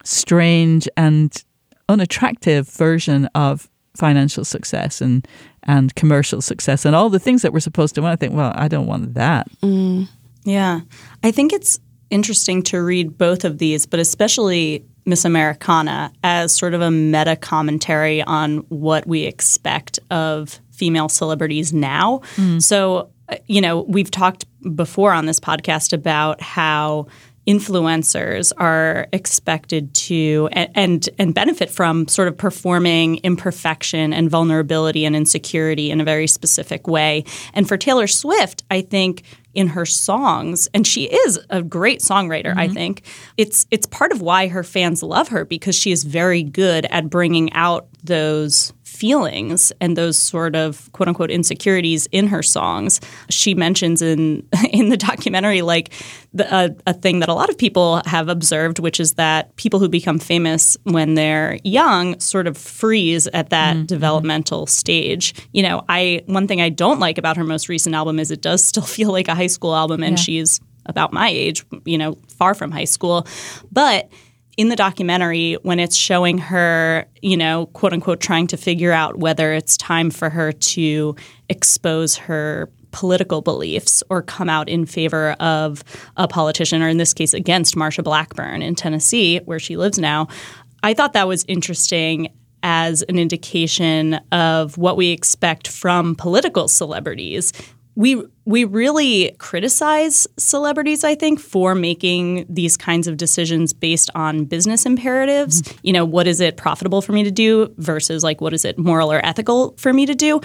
strange and unattractive version of financial success and and commercial success and all the things that we're supposed to want. I think, well, I don't want that. Mm. Yeah. I think it's interesting to read both of these, but especially Miss Americana as sort of a meta commentary on what we expect of female celebrities now. Mm. So, uh, you know, we've talked before on this podcast about how influencers are expected to and, and, benefit from sort of performing imperfection and vulnerability and insecurity in a very specific way. And for Taylor Swift, I think in her songs and she is a great songwriter mm-hmm. i think it's it's part of why her fans love her because she is very good at bringing out those feelings and those sort of quote unquote insecurities in her songs. She mentions in in the documentary like the, a, a, thing that a lot of people have observed, which is that people who become famous when they're young sort of freeze at that mm-hmm. developmental stage. You know, I one thing I don't like about her most recent album is it does still feel like a high school album, and yeah. she's about my age, you know, far from high school, but in the documentary when it's showing her, you know, quote unquote, trying to figure out whether it's time for her to expose her political beliefs or come out in favor of a politician, or in this case, against Marsha Blackburn in Tennessee, where she lives now. I thought that was interesting as an indication of what we expect from political celebrities we we really criticize celebrities i think for making these kinds of decisions based on business imperatives mm-hmm. you know what is it profitable for me to do versus like what is it moral or ethical for me to do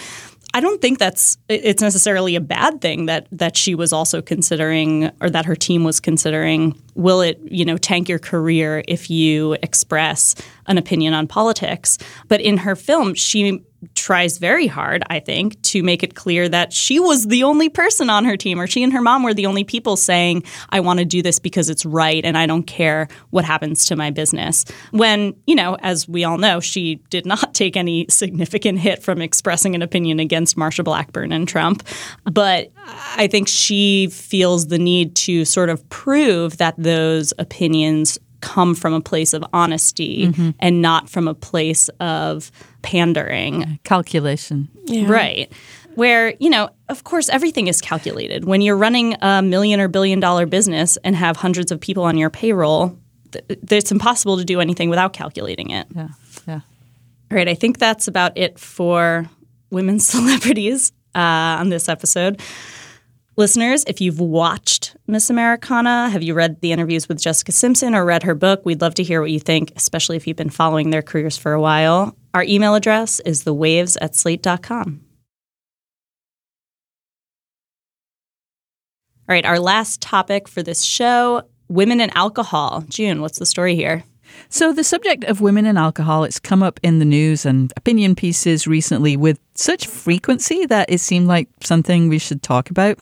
I don't think that's it's necessarily a bad thing that that she was also considering or that her team was considering will it, you know, tank your career if you express an opinion on politics. But in her film, she tries very hard, I think, to make it clear that she was the only person on her team, or she and her mom were the only people saying, I want to do this because it's right and I don't care what happens to my business. When, you know, as we all know, she did not take any significant hit from expressing an opinion against Marsha Blackburn and Trump. But I think she feels the need to sort of prove that those opinions come from a place of honesty mm-hmm. and not from a place of pandering. Calculation. Yeah. Right. Where, you know, of course, everything is calculated. When you're running a million or billion dollar business and have hundreds of people on your payroll, th- it's impossible to do anything without calculating it. Yeah. Yeah. All right. I think that's about it for women's celebrities uh, on this episode. Listeners, if you've watched Miss Americana, have you read the interviews with Jessica Simpson or read her book? We'd love to hear what you think, especially if you've been following their careers for a while. Our email address is thewaves at slate.com. All right, our last topic for this show women and alcohol. June, what's the story here? So, the subject of women and alcohol, it's come up in the news and opinion pieces recently with such frequency that it seemed like something we should talk about.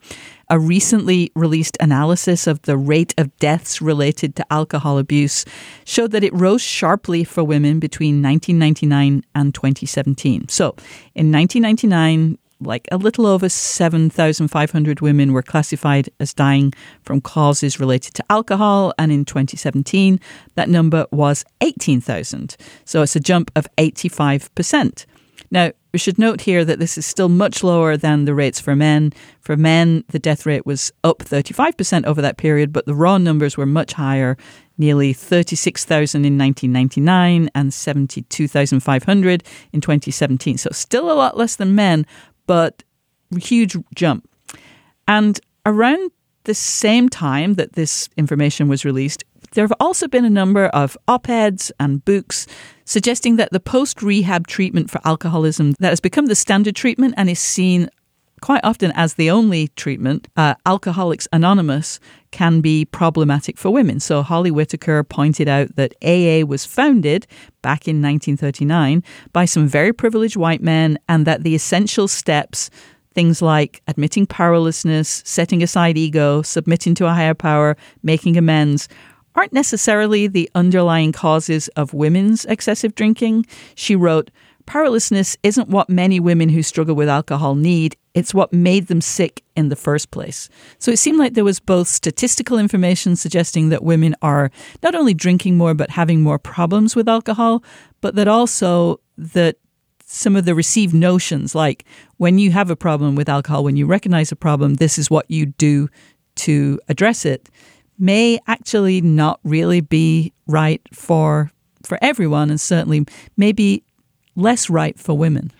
A recently released analysis of the rate of deaths related to alcohol abuse showed that it rose sharply for women between 1999 and 2017. So, in 1999, like a little over 7,500 women were classified as dying from causes related to alcohol. And in 2017, that number was 18,000. So it's a jump of 85%. Now, we should note here that this is still much lower than the rates for men. For men, the death rate was up 35% over that period, but the raw numbers were much higher nearly 36,000 in 1999 and 72,500 in 2017. So still a lot less than men, but huge jump. And around the same time that this information was released, there have also been a number of op eds and books suggesting that the post rehab treatment for alcoholism that has become the standard treatment and is seen quite often as the only treatment, uh, Alcoholics Anonymous, can be problematic for women. So Holly Whitaker pointed out that AA was founded back in 1939 by some very privileged white men and that the essential steps things like admitting powerlessness, setting aside ego, submitting to a higher power, making amends, aren't necessarily the underlying causes of women's excessive drinking. She wrote, Powerlessness isn't what many women who struggle with alcohol need, it's what made them sick in the first place. So it seemed like there was both statistical information suggesting that women are not only drinking more but having more problems with alcohol, but that also that some of the received notions like when you have a problem with alcohol, when you recognize a problem, this is what you do to address it may actually not really be right for for everyone and certainly maybe less right for women.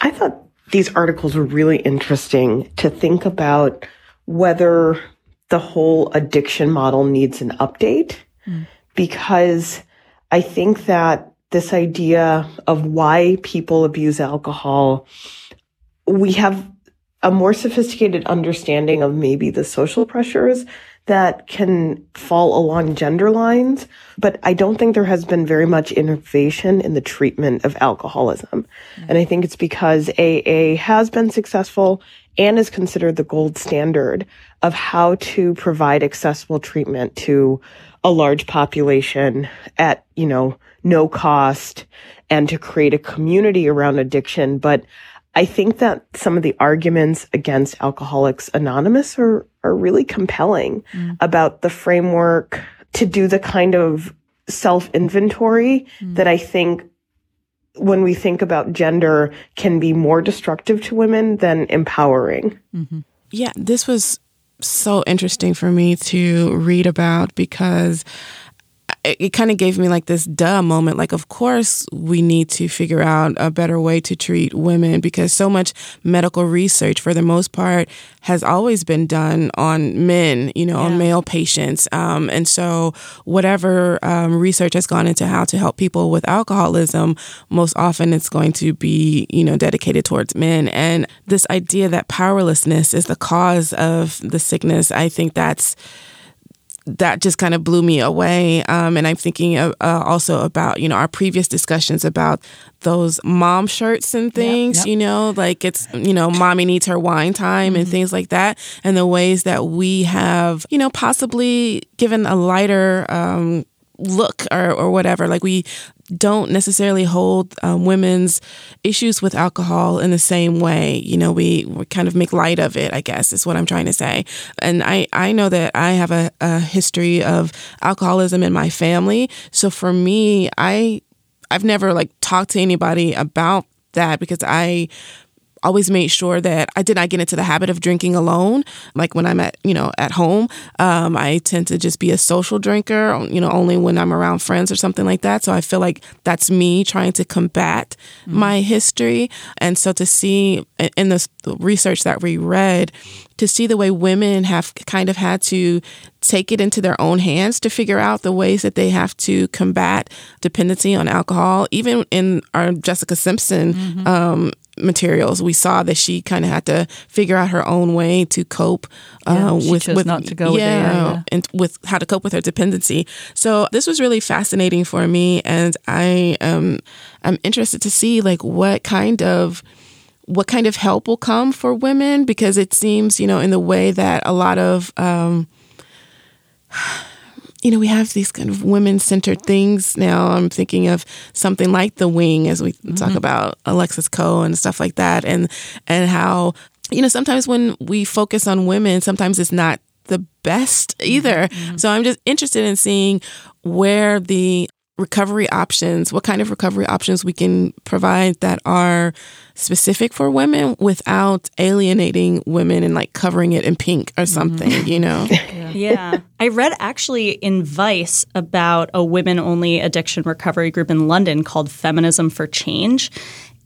I thought these articles were really interesting to think about whether the whole addiction model needs an update mm. because I think that this idea of why people abuse alcohol, we have a more sophisticated understanding of maybe the social pressures that can fall along gender lines, but I don't think there has been very much innovation in the treatment of alcoholism. Mm-hmm. And I think it's because AA has been successful and is considered the gold standard of how to provide accessible treatment to a large population at, you know, no cost and to create a community around addiction. But I think that some of the arguments against Alcoholics Anonymous are, are really compelling mm. about the framework to do the kind of self inventory mm. that I think when we think about gender can be more destructive to women than empowering. Mm-hmm. Yeah, this was so interesting for me to read about because it, it kind of gave me like this duh moment. Like, of course, we need to figure out a better way to treat women because so much medical research, for the most part, has always been done on men, you know, yeah. on male patients. Um, and so, whatever um, research has gone into how to help people with alcoholism, most often it's going to be, you know, dedicated towards men. And this idea that powerlessness is the cause of the sickness, I think that's that just kind of blew me away. Um, and I'm thinking uh, also about, you know, our previous discussions about those mom shirts and things, yep, yep. you know, like it's, you know, mommy needs her wine time mm-hmm. and things like that. And the ways that we have, you know, possibly given a lighter, um, look or, or whatever. Like we don't necessarily hold um, women's issues with alcohol in the same way. You know, we, we kind of make light of it, I guess, is what I'm trying to say. And I, I know that I have a, a history of alcoholism in my family. So for me, I I've never like talked to anybody about that because I always made sure that I did not get into the habit of drinking alone. Like when I'm at, you know, at home, um, I tend to just be a social drinker, you know, only when I'm around friends or something like that. So I feel like that's me trying to combat mm-hmm. my history. And so to see in the research that we read, to see the way women have kind of had to take it into their own hands to figure out the ways that they have to combat dependency on alcohol. Even in our Jessica Simpson mm-hmm. um, materials, we saw that she kind of had to figure out her own way to cope yeah, uh, with with not to go yeah, with and with how to cope with her dependency. So this was really fascinating for me, and I am I'm interested to see like what kind of what kind of help will come for women because it seems you know in the way that a lot of um, you know, we have these kind of women centered things now. I'm thinking of something like The Wing as we mm-hmm. talk about Alexis Coe and stuff like that, and and how you know sometimes when we focus on women, sometimes it's not the best either. Mm-hmm. So I'm just interested in seeing where the recovery options, what kind of recovery options we can provide that are specific for women without alienating women and like covering it in pink or something, mm-hmm. you know? yeah. yeah. I read actually in Vice about a women only addiction recovery group in London called Feminism for Change.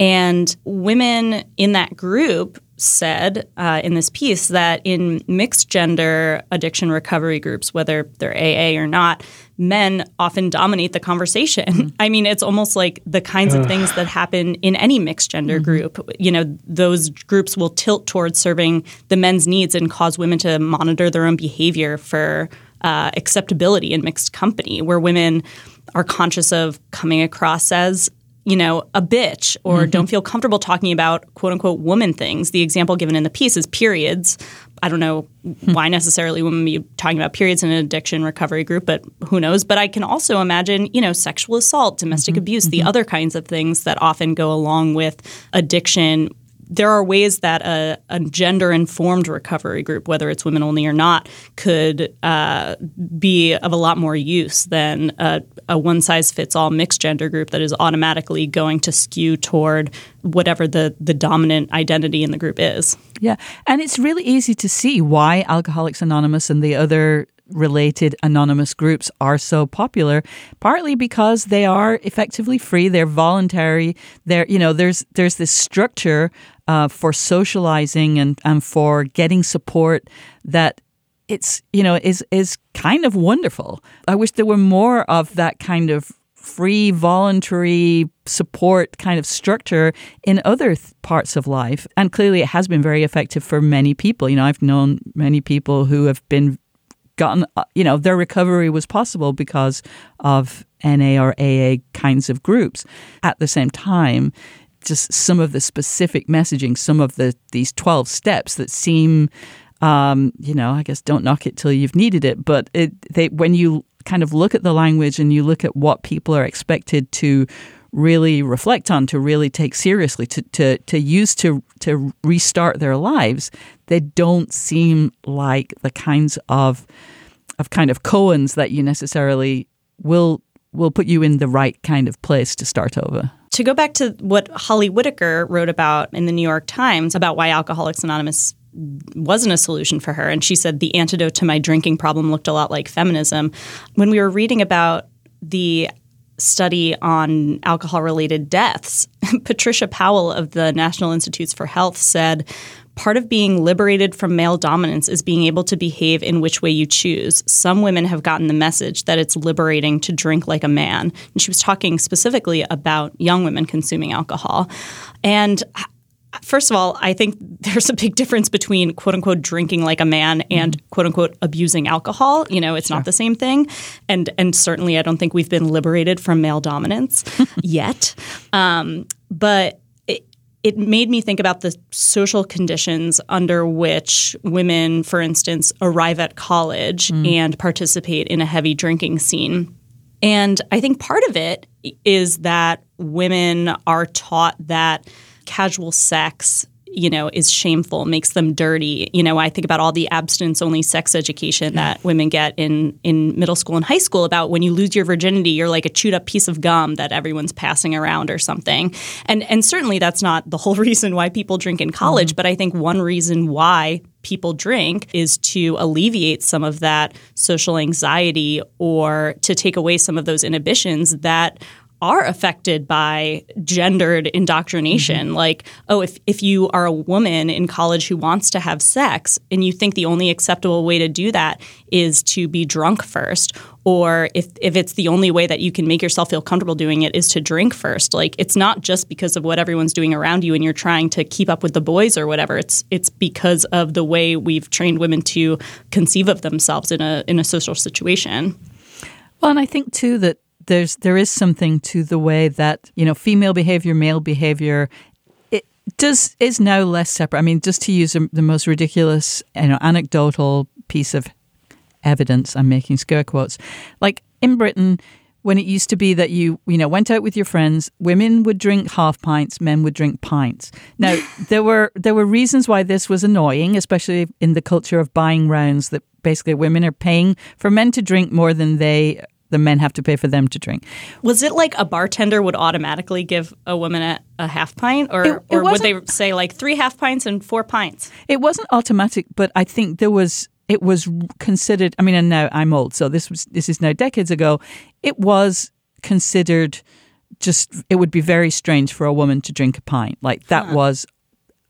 And women in that group said uh, in this piece that in mixed gender addiction recovery groups, whether they're AA or not, men often dominate the conversation. Mm-hmm. I mean, it's almost like the kinds of things that happen in any mixed gender mm-hmm. group. You know, those groups will tilt towards serving the men's needs and cause women to monitor their own behavior for uh, acceptability in mixed company, where women are conscious of coming across as you know, a bitch or mm-hmm. don't feel comfortable talking about quote unquote woman things. The example given in the piece is periods. I don't know hmm. why necessarily women be talking about periods in an addiction recovery group, but who knows? But I can also imagine, you know, sexual assault, domestic mm-hmm. abuse, mm-hmm. the other kinds of things that often go along with addiction there are ways that a, a gender informed recovery group, whether it's women only or not, could uh, be of a lot more use than a, a one size fits all mixed gender group that is automatically going to skew toward whatever the, the dominant identity in the group is. Yeah. And it's really easy to see why Alcoholics Anonymous and the other related anonymous groups are so popular partly because they are effectively free they're voluntary they're you know there's there's this structure uh, for socializing and, and for getting support that it's you know is is kind of wonderful. I wish there were more of that kind of free voluntary support kind of structure in other th- parts of life and clearly it has been very effective for many people you know i've known many people who have been gotten, uh, you know, their recovery was possible because of NA or AA kinds of groups. At the same time, just some of the specific messaging, some of the these 12 steps that seem um, you know, I guess don't knock it till you've needed it, but it they when you kind of look at the language and you look at what people are expected to really reflect on, to really take seriously, to, to, to use to, to restart their lives, they don't seem like the kinds of, of kind of koans that you necessarily will, will put you in the right kind of place to start over. To go back to what Holly Whitaker wrote about in the New York Times about why Alcoholics Anonymous wasn't a solution for her. And she said the antidote to my drinking problem looked a lot like feminism. When we were reading about the study on alcohol related deaths, Patricia Powell of the National Institutes for Health said part of being liberated from male dominance is being able to behave in which way you choose. Some women have gotten the message that it's liberating to drink like a man. And she was talking specifically about young women consuming alcohol. And First of all, I think there's a big difference between quote unquote drinking like a man and mm-hmm. quote unquote abusing alcohol. You know, it's sure. not the same thing. And and certainly I don't think we've been liberated from male dominance yet. Um, but it, it made me think about the social conditions under which women, for instance, arrive at college mm. and participate in a heavy drinking scene. And I think part of it is that women are taught that casual sex you know, is shameful, makes them dirty. You know, I think about all the abstinence only sex education that women get in in middle school and high school about when you lose your virginity, you're like a chewed up piece of gum that everyone's passing around or something. And and certainly that's not the whole reason why people drink in college, but I think one reason why people drink is to alleviate some of that social anxiety or to take away some of those inhibitions that are affected by gendered indoctrination. Mm-hmm. Like, oh, if, if you are a woman in college who wants to have sex and you think the only acceptable way to do that is to be drunk first, or if, if it's the only way that you can make yourself feel comfortable doing it is to drink first. Like, it's not just because of what everyone's doing around you and you're trying to keep up with the boys or whatever. It's it's because of the way we've trained women to conceive of themselves in a in a social situation. Well, and I think too that there's there is something to the way that you know female behavior, male behavior. It does is now less separate. I mean, just to use the most ridiculous, you know, anecdotal piece of evidence. I'm making scare quotes. Like in Britain, when it used to be that you you know went out with your friends women would drink half pints men would drink pints now there were there were reasons why this was annoying especially in the culture of buying rounds that basically women are paying for men to drink more than they the men have to pay for them to drink. Was it like a bartender would automatically give a woman a, a half pint, or, it, it or would they say like three half pints and four pints? It wasn't automatic, but I think there was. It was considered. I mean, and now I'm old, so this was this is now decades ago. It was considered just. It would be very strange for a woman to drink a pint. Like that huh. was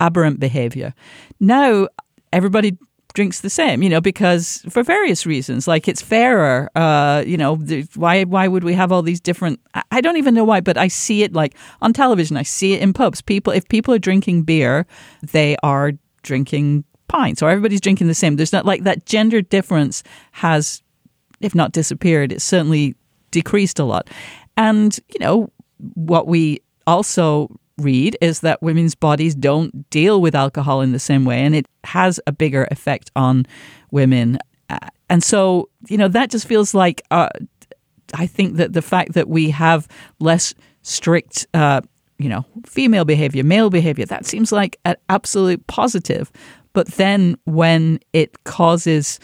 aberrant behavior. Now everybody drinks the same, you know, because for various reasons, like it's fairer. Uh, you know, why why would we have all these different? I don't even know why, but I see it like on television. I see it in pubs. People, if people are drinking beer, they are drinking pints, or everybody's drinking the same. There's not like that gender difference has, if not disappeared, it's certainly decreased a lot. And you know what we also read is that women's bodies don't deal with alcohol in the same way, and it has a bigger effect on women. Uh, and so, you know, that just feels like uh, I think that the fact that we have less strict, uh, you know, female behavior, male behavior, that seems like an absolute positive. But then when it causes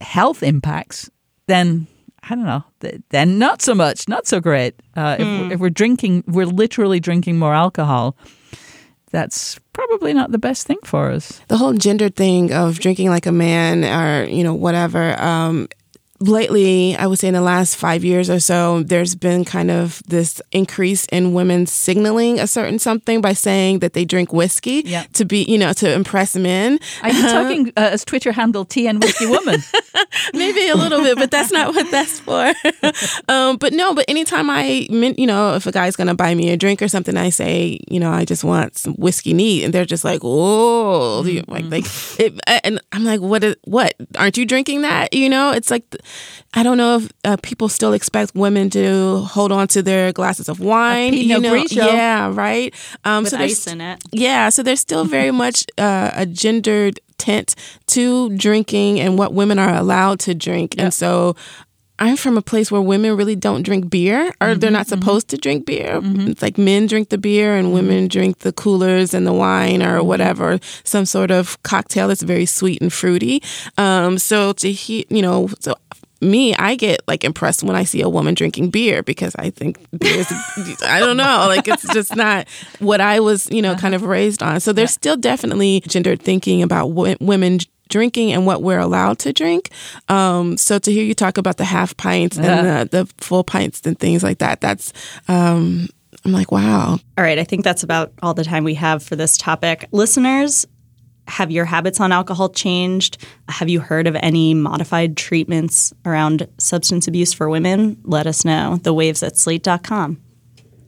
health impacts, then I don't know. Then not so much, not so great. Uh, mm. if, hmm. if, we're drinking, we're literally drinking more alcohol. That's probably not the best thing for us. The whole gender thing of drinking like a man or you know whatever. Um, lately, I would say in the last five years or so, there's been kind of this increase in women signaling a certain something by saying that they drink whiskey yep. to be, you know, to impress men. Are you talking uh, as Twitter handle TN Whiskey Woman? Maybe a little bit, but that's not what that's for. um, but no, but anytime I, you know, if a guy's going to buy me a drink or something, I say, you know, I just want some whiskey neat. And they're just like, oh, mm-hmm. like, like, it, and I'm like, what, is, what? Aren't you drinking that? You know, it's like, I don't know if uh, people still expect women to hold on to their glasses of wine. you know, yeah, right. Um, With so ice in it. Yeah, so there's still very much uh, a gendered tint to drinking and what women are allowed to drink, yep. and so I'm from a place where women really don't drink beer, or mm-hmm, they're not mm-hmm. supposed mm-hmm. to drink beer. Mm-hmm. It's like men drink the beer and mm-hmm. women drink the coolers and the wine or mm-hmm. whatever, some sort of cocktail that's very sweet and fruity. Um, so to hear, you know, so me, I get like impressed when I see a woman drinking beer because I think beer is, I don't know, like it's just not what I was, you know, kind of raised on. So there's still definitely gendered thinking about w- women drinking and what we're allowed to drink. Um, so to hear you talk about the half pints and the, the, full pints and things like that, that's. Um, I'm like, wow. All right. I think that's about all the time we have for this topic. Listeners, have your habits on alcohol changed? Have you heard of any modified treatments around substance abuse for women? Let us know. The waves at slate.com.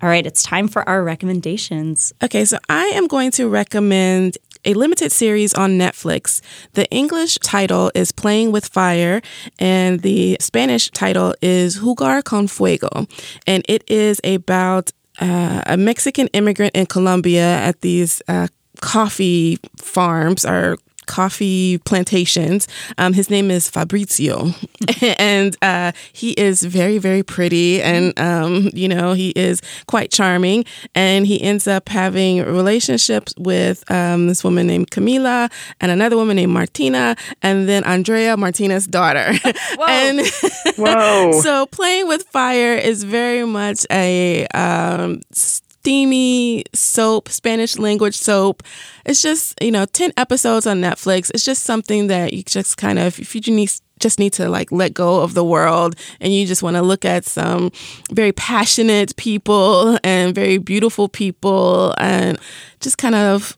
All right, it's time for our recommendations. Okay, so I am going to recommend a limited series on Netflix. The English title is Playing with Fire, and the Spanish title is Jugar con Fuego. And it is about uh, a Mexican immigrant in Colombia at these uh, coffee farms or coffee plantations. Um, his name is Fabrizio, and uh, he is very, very pretty, and um, you know he is quite charming. And he ends up having relationships with um, this woman named Camila and another woman named Martina, and then Andrea Martina's daughter. Whoa. and Whoa! so playing with fire is very much a um, steamy soap, Spanish language soap. It's just, you know, 10 episodes on Netflix. It's just something that you just kind of, if you need, just need to like let go of the world and you just want to look at some very passionate people and very beautiful people and just kind of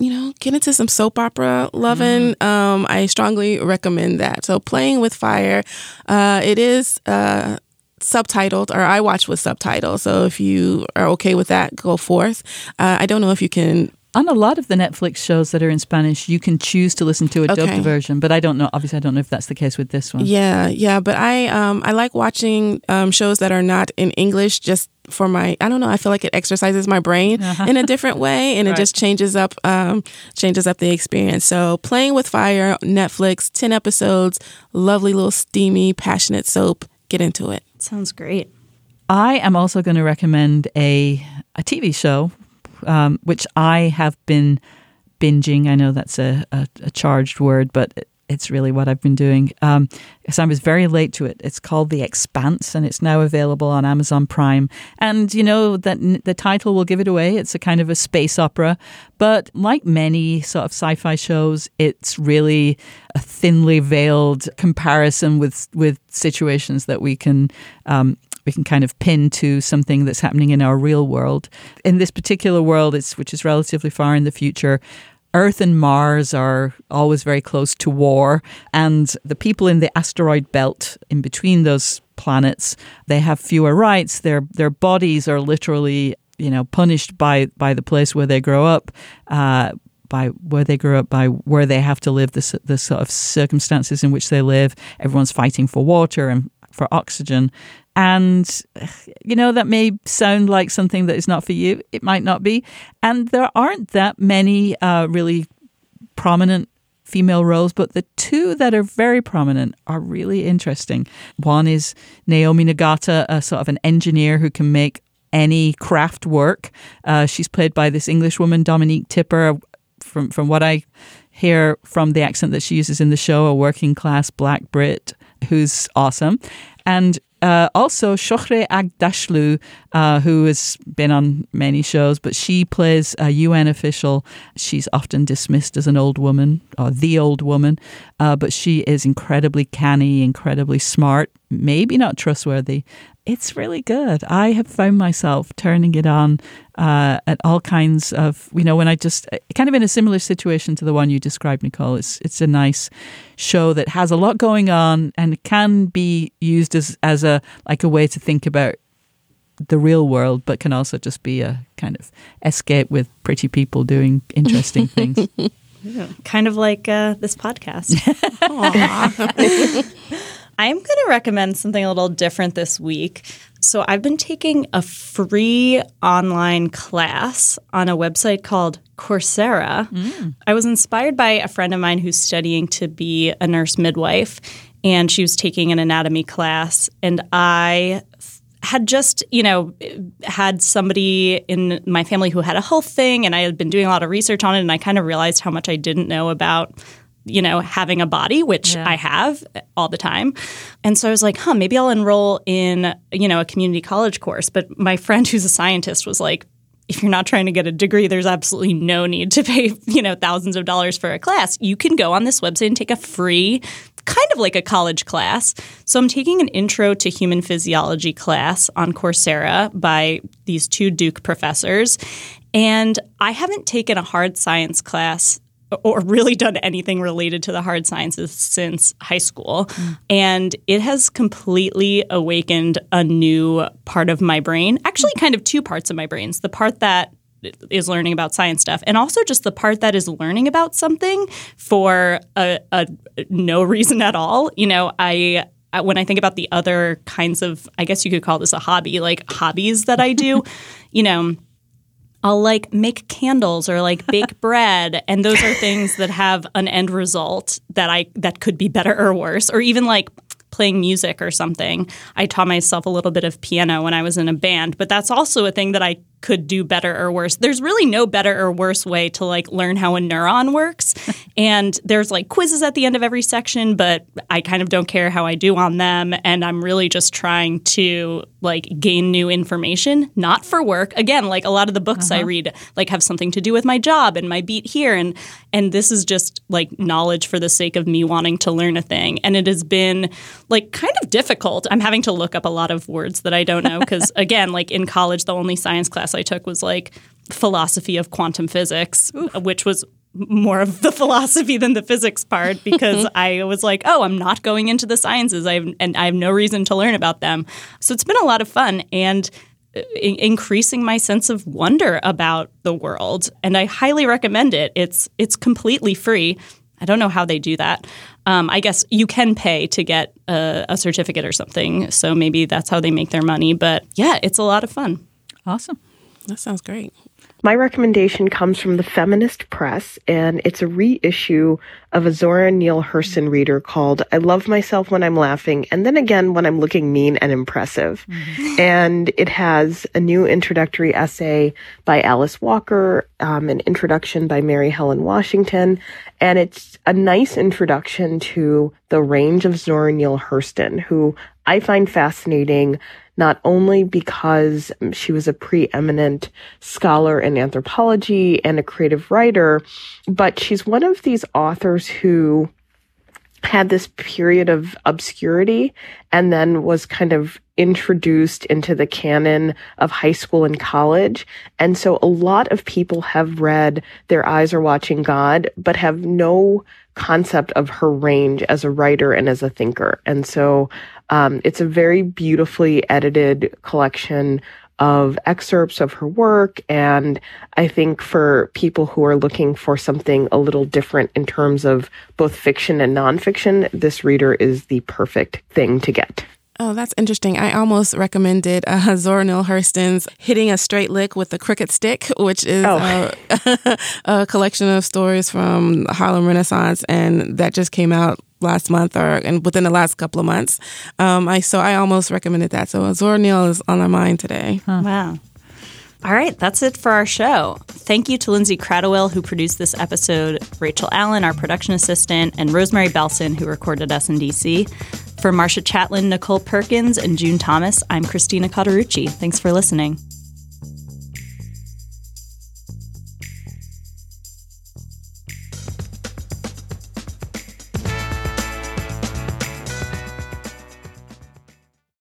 you know, get into some soap opera loving. Mm. Um, I strongly recommend that. So, Playing with Fire, uh, it is uh, subtitled, or I watch with subtitles. So if you are okay with that, go forth. Uh, I don't know if you can on a lot of the Netflix shows that are in Spanish, you can choose to listen to a okay. dubbed version, but I don't know. Obviously, I don't know if that's the case with this one. Yeah, yeah, but I um I like watching um shows that are not in English just for my I don't know. I feel like it exercises my brain uh-huh. in a different way, and right. it just changes up um changes up the experience. So, playing with fire, Netflix, ten episodes, lovely little steamy, passionate soap. Get into it. Sounds great. I am also going to recommend a a TV show, um, which I have been binging. I know that's a, a, a charged word, but it's really what I've been doing. Um, so I was very late to it. It's called The Expanse, and it's now available on Amazon Prime. And you know that the title will give it away. It's a kind of a space opera, but like many sort of sci-fi shows, it's really a thinly veiled comparison with with situations that we can. Um, we can kind of pin to something that's happening in our real world. In this particular world, it's which is relatively far in the future, Earth and Mars are always very close to war, and the people in the asteroid belt in between those planets, they have fewer rights. Their their bodies are literally, you know, punished by by the place where they grow up. Uh, by where they grew up, by where they have to live, the, the sort of circumstances in which they live. Everyone's fighting for water and for oxygen. And, you know, that may sound like something that is not for you. It might not be. And there aren't that many uh, really prominent female roles, but the two that are very prominent are really interesting. One is Naomi Nagata, a sort of an engineer who can make any craft work. Uh, she's played by this English woman, Dominique Tipper. From from what I hear from the accent that she uses in the show, a working class black Brit who's awesome. And uh, also, Shohreh Aghdashloo, uh, who has been on many shows, but she plays a UN official. She's often dismissed as an old woman or the old woman. uh, but she is incredibly canny, incredibly smart, maybe not trustworthy. It's really good. I have found myself turning it on uh, at all kinds of, you know, when I just kind of in a similar situation to the one you described, Nichole. It's it's a nice show that has a lot going on and can be used as as a like a way to think about the real world, but can also just be a kind of escape with pretty people doing interesting things. Yeah, kind of like uh, this podcast. I'm going to recommend something a little different this week. So, I've been taking a free online class on a website called Coursera. Mm. I was inspired by a friend of mine who's studying to be a nurse midwife, and she was taking an anatomy class. And I had just, you know, had somebody in my family who had a health thing, and I had been doing a lot of research on it, and I kind of realized how much I didn't know about you know, having a body, which yeah. I have all the time. And so I was like, huh, maybe I'll enroll in, you know, a community college course. But my friend who's a scientist was like, if you're not trying to get a degree, there's absolutely no need to pay, you know, thousands of dollars for a class. You can go on this website and take a free kind of like a college class. So I'm taking an intro to human physiology class on Coursera by these two Duke professors. And I haven't taken a hard science class or really done anything related to the hard sciences since high school. Mm. And it has completely awakened a new part of my brain, actually, kind of two parts of my brains the part that is learning about science stuff and also just the part that is learning about something for a, a no reason at all you know i when I think about the other kinds of, I guess you could call this a hobby, like hobbies that I do, you know, I'll like make candles or like bake bread and those are things that have an end result that I that could be better or worse or even like playing music or something. I taught myself a little bit of piano when I was in a band, but that's also a thing that I could do better or worse. There's really no better or worse way to like learn how a neuron works. and there's like quizzes at the end of every section, but I kind of don't care how I do on them and I'm really just trying to like gain new information, not for work. Again, like a lot of the books uh-huh. I read like have something to do with my job and my beat here and and this is just like knowledge for the sake of me wanting to learn a thing. And it has been like kind of difficult. I'm having to look up a lot of words that I don't know because again, like in college the only science class class I took was like philosophy of quantum physics, Oof. which was more of the philosophy than the physics part because I was like, oh, I'm not going into the sciences. I have, and I have no reason to learn about them. So it's been a lot of fun and uh, increasing my sense of wonder about the world. And I highly recommend it. It's it's completely free. I don't know how they do that. Um, I guess you can pay to get a, a certificate or something. So maybe that's how they make their money. But yeah, it's a lot of fun. Awesome. That sounds great. My recommendation comes from the Feminist Press, and it's a reissue of a Zora Neale Hurston reader called I Love Myself When I'm Laughing, and then again when I'm looking mean and impressive. Mm-hmm. And it has a new introductory essay by Alice Walker, um, an introduction by Mary Helen Washington, and it's a nice introduction to the range of Zora Neale Hurston, who I find fascinating not only because she was a preeminent scholar in anthropology and a creative writer, but she's one of these authors who had this period of obscurity and then was kind of introduced into the canon of high school and college. And so a lot of people have read Their Eyes Are Watching God, but have no concept of her range as a writer and as a thinker. And so um, it's a very beautifully edited collection of excerpts of her work. And I think for people who are looking for something a little different in terms of both fiction and nonfiction, this reader is the perfect thing to get. Oh, that's interesting. I almost recommended uh, Zora Neale Hurston's Hitting a Straight Lick with a Crooked Stick, which is oh. a, a collection of stories from the Harlem Renaissance, and that just came out last month or and within the last couple of months. Um, I so I almost recommended that. So Zora Neale is on our mind today. Huh. Wow. All right, that's it for our show. Thank you to Lindsay Cradwell, who produced this episode, Rachel Allen, our production assistant, and Rosemary Belson, who recorded us in DC. For Marcia Chatelain, Nichole Perkins, and June Thomas, I'm Christina Cauterucci. Thanks for listening.